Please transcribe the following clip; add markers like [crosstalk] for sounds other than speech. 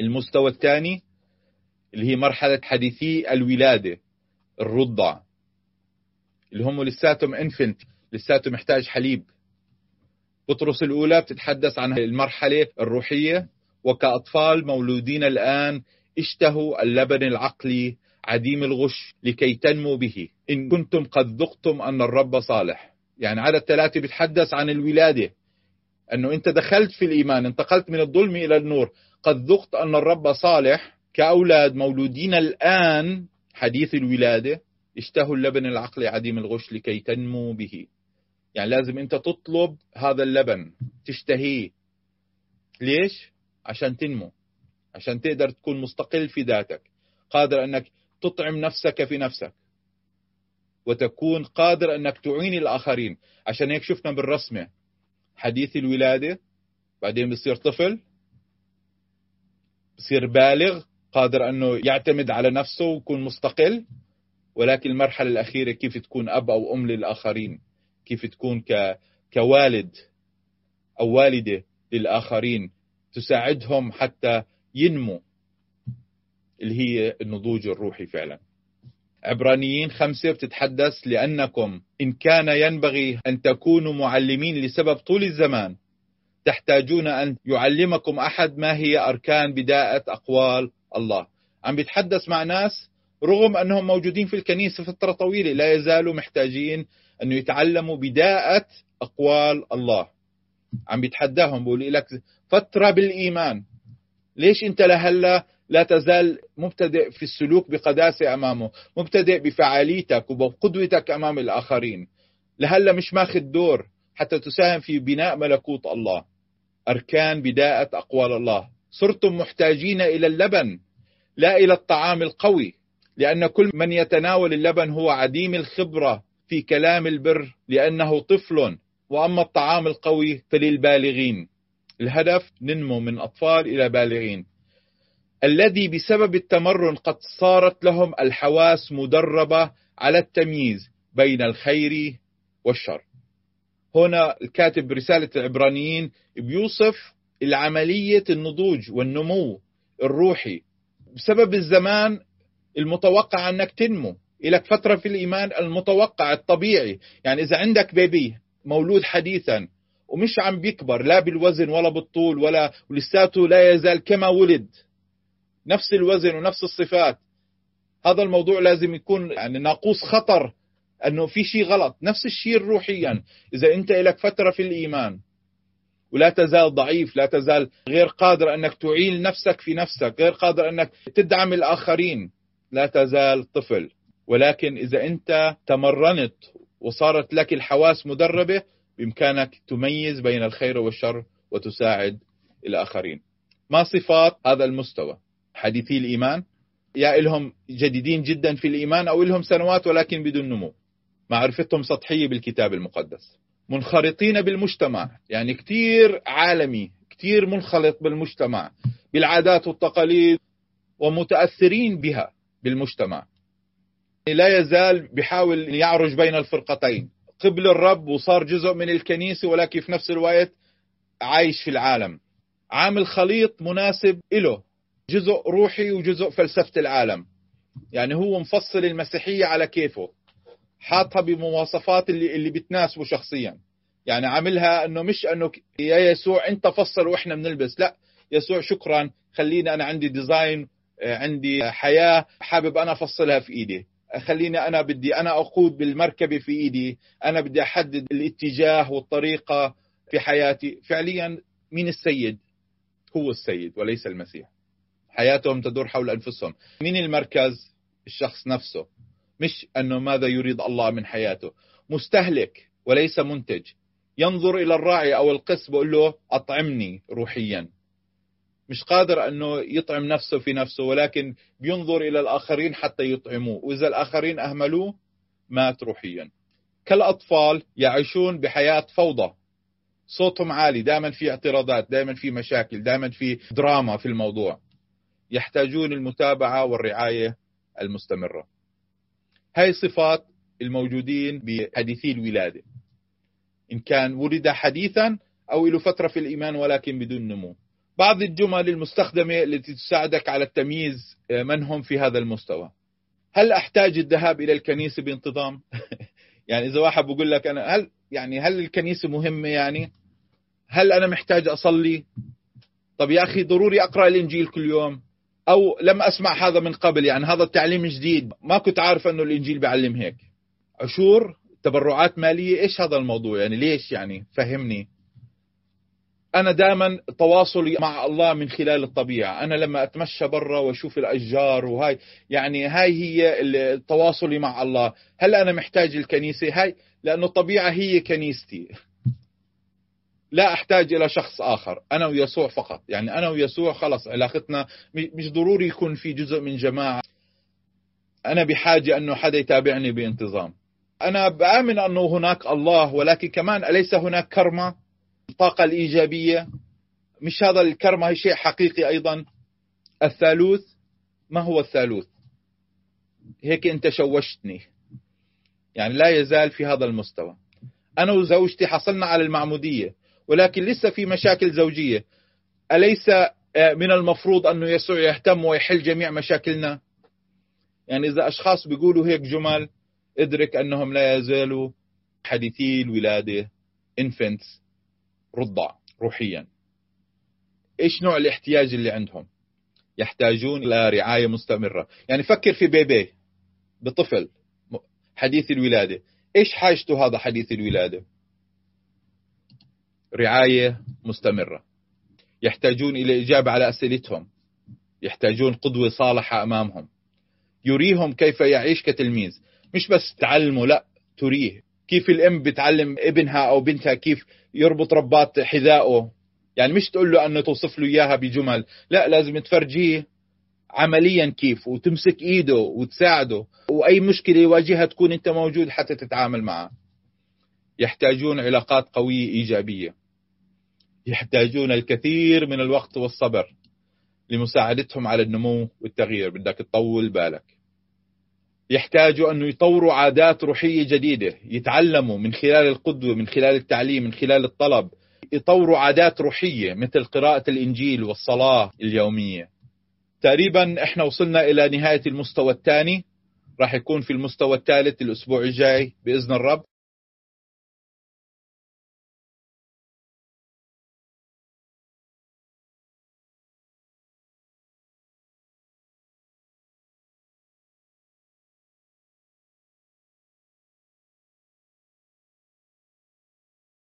المستوى الثاني اللي هي مرحلة حديثي الولادة الرضع. اللي هم لساتهم انفنت لساته محتاج حليب. بطرس الأولى بتتحدث عن المرحلة الروحية. وكأطفال مولودين الآن اشتهوا اللبن العقلي عديم الغش لكي تنمو به. إن كنتم قد ذقتم أن الرب صالح. يعني عدد ثلاثة بيتحدث عن الولادة. أنه أنت دخلت في الإيمان انتقلت من الظلم إلى النور. قد ذقت أن الرب صالح كأولاد مولودين الآن حديث الولادة اشتهوا اللبن العقلي عديم الغش لكي تنمو به. يعني لازم أنت تطلب هذا اللبن تشتهيه. ليش؟ عشان تنمو. عشان تقدر تكون مستقل في ذاتك. قادر أنك تطعم نفسك في نفسك. وتكون قادر أنك تعين الآخرين. عشان هيك شفنا بالرسمة حديث الولادة بعدين بصير طفل بصير بالغ قادر أنه يعتمد على نفسه ويكون مستقل. ولكن المرحلة الأخيرة كيف تكون أب أو أم للآخرين؟ كيف تكون ك... كوالد أو والدة للآخرين؟ تساعدهم حتى ينمو. اللي هي النضوج الروحي فعلا. عبرانيين خمسة بتتحدث لأنكم إن كان ينبغي أن تكونوا معلمين لسبب طول الزمان. تحتاجون أن يعلمكم أحد ما هي أركان بداءة أقوال الله. عم بيتحدث مع ناس رغم أنهم موجودين في الكنيسة فترة طويلة لا يزالوا محتاجين أن يتعلموا بداءة أقوال الله. عم بيتحداهم بقول لك فترة بالإيمان. ليش أنت لهلا لا تزال مبتدئ في السلوك بقداسة أمامه مبتدئ بفعاليتك وبقدوتك أمام الآخرين؟ لهلا مش ماخذ دور حتى تساهم في بناء ملكوت الله. أركان بداءة أقوال الله. صرتم محتاجين إلى اللبن لا إلى الطعام القوي لأن كل من يتناول اللبن هو عديم الخبرة في كلام البر لأنه طفل. وأما الطعام القوي فللبالغين. الهدف ننمو من أطفال إلى بالغين. الذي بسبب التمرن قد صارت لهم الحواس مدربة على التمييز بين الخير والشر. هنا الكاتب رسالة العبرانيين بيوصف العملية النضوج والنمو الروحي. بسبب الزمان المتوقع أنك تنمو لك فترة في الإيمان المتوقع الطبيعي. يعني إذا عندك بيبي مولود حديثا ومش عم بيكبر لا بالوزن ولا بالطول ولا ولساته لا يزال كما ولد. نفس الوزن ونفس الصفات. هذا الموضوع لازم يكون يعني ناقوس خطر أنه في شيء غلط نفس الشيء روحيا إذا أنت لك فترة في الإيمان ولا تزال ضعيف لا تزال غير قادر أنك تعيل نفسك في نفسك غير قادر أنك تدعم الآخرين لا تزال طفل. ولكن إذا أنت تمرنت وصارت لك الحواس مدربة بإمكانك تميز بين الخير والشر وتساعد الآخرين. ما صفات هذا المستوى؟ حديثي الإيمان. يا إلهم جديدين جدا في الإيمان أو إلهم سنوات ولكن بدون نمو. معرفتهم سطحية بالكتاب المقدس. منخرطين بالمجتمع. يعني كتير عالمي كتير منخلط بالمجتمع. بالعادات والتقاليد ومتأثرين بها بالمجتمع. لا يزال بحاول يعرج بين الفرقتين. قبل الرب وصار جزء من الكنيسة ولكن في نفس الوقت عايش في العالم. عامل خليط مناسب له جزء روحي وجزء فلسفة العالم. يعني هو مفصل المسيحية على كيفه. حاطها بمواصفات اللي اللي بتناسبه شخصيا. يعني عاملها إنه مش إنه يا يسوع أنت فصل وإحنا بنلبس. لا يسوع شكرا خليني أنا عندي ديزاين عندي حياة حابب أنا أفصلها في إيدي. خليني أنا بدي أنا أقود بالمركبة في إيدي. أنا بدي أحدد الاتجاه والطريقة في حياتي. فعليا مين السيد؟ هو السيد وليس المسيح. حياتهم تدور حول أنفسهم. مين المركز؟ الشخص نفسه. مش أنه ماذا يريد الله من حياته. مستهلك وليس منتج. ينظر إلى الراعي أو القس بقول له أطعمني روحيا. مش قادر أنه يطعم نفسه في نفسه ولكن بينظر إلى الآخرين حتى يطعموه. وإذا الآخرين أهملوه مات روحيا. كالأطفال يعيشون بحياة فوضى. صوتهم عالي دائما في اعتراضات دائما في مشاكل دائما في دراما في الموضوع. يحتاجون المتابعة والرعاية المستمرة. هاي صفات الموجودين بحديثي الولادة إن كان ولد حديثا أو له فترة في الإيمان ولكن بدون نمو بعض الجمل المستخدمة التي تساعدك على التمييز آه، من هم في هذا المستوى هل أحتاج الذهاب إلى الكنيسة بانتظام؟ [laughs] يعني إذا واحد بقول لك أنا هل يعني هل الكنيسة مهمة يعني؟ هل أنا محتاج أصلي؟ طب يا أخي ضروري أقرأ الإنجيل كل يوم أو لم أسمع هذا من قبل يعني هذا التعليم جديد. ما كنت عارف أنه الإنجيل بيعلم هيك. عشور تبرعات مالية إيش هذا الموضوع؟ يعني ليش يعني؟ فهمني. أنا دائما تواصلي مع الله من خلال الطبيعة. أنا لما أتمشى برا وأشوف الأشجار وهاي يعني هاي هي تواصلي مع الله. هل أنا محتاج الكنيسة؟ هاي لأنه الطبيعة هي كنيستي. لا أحتاج إلى شخص آخر أنا ويسوع فقط. يعني أنا ويسوع خلص علاقتنا مش ضروري يكون في جزء من جماعة. أنا بحاجة أنه حدا يتابعني بانتظام. أنا بآمن أنه هناك الله ولكن كمان أليس هناك كرمة؟ الطاقة الإيجابية؟ مش هذا الكرمة هي شيء حقيقي أيضا. الثالوث ما هو الثالوث؟ هيك أنت شوشتني. يعني لا يزال في هذا المستوى. أنا وزوجتي حصلنا على المعمودية. ولكن لسه في مشاكل زوجية. أليس آه، من المفروض أنه يسوع يهتم ويحل جميع مشاكلنا؟ يعني إذا أشخاص بيقولوا هيك جمل ادرك أنهم لا يزالوا حديثي الولادة infants رضع روحيا. إيش نوع الاحتياج اللي عندهم؟ يحتاجون إلى رعاية مستمرة. يعني فكر في بيبي بطفل حديث الولادة. إيش حاجته هذا حديث الولادة؟ رعاية مستمرة. يحتاجون إلى إجابة على أسئلتهم. يحتاجون قدوة صالحة أمامهم. يريهم كيف يعيش كتلميذ. مش بس تعلمه لا تريه. كيف الأم بتعلم ابنها أو بنتها؟ كيف يربط رباط حذائه يعني مش تقول له أنه توصف له إياها بجمل. لا لازم تفرجيه عمليا كيف وتمسك إيده وتساعده. وأي مشكلة يواجهها تكون أنت موجود حتى تتعامل معه. يحتاجون علاقات قوية إيجابية. يحتاجون الكثير من الوقت والصبر لمساعدتهم على النمو والتغيير. بدك تطول بالك. يحتاجوا أنه يطوروا عادات روحية جديدة يتعلموا من خلال القدوة من خلال التعليم من خلال الطلب. يطوروا عادات روحية مثل قراءة الإنجيل والصلاة اليومية. تقريبا إحنا وصلنا إلى نهاية المستوى الثاني. راح يكون في المستوى الثالث الأسبوع الجاي بإذن الرب.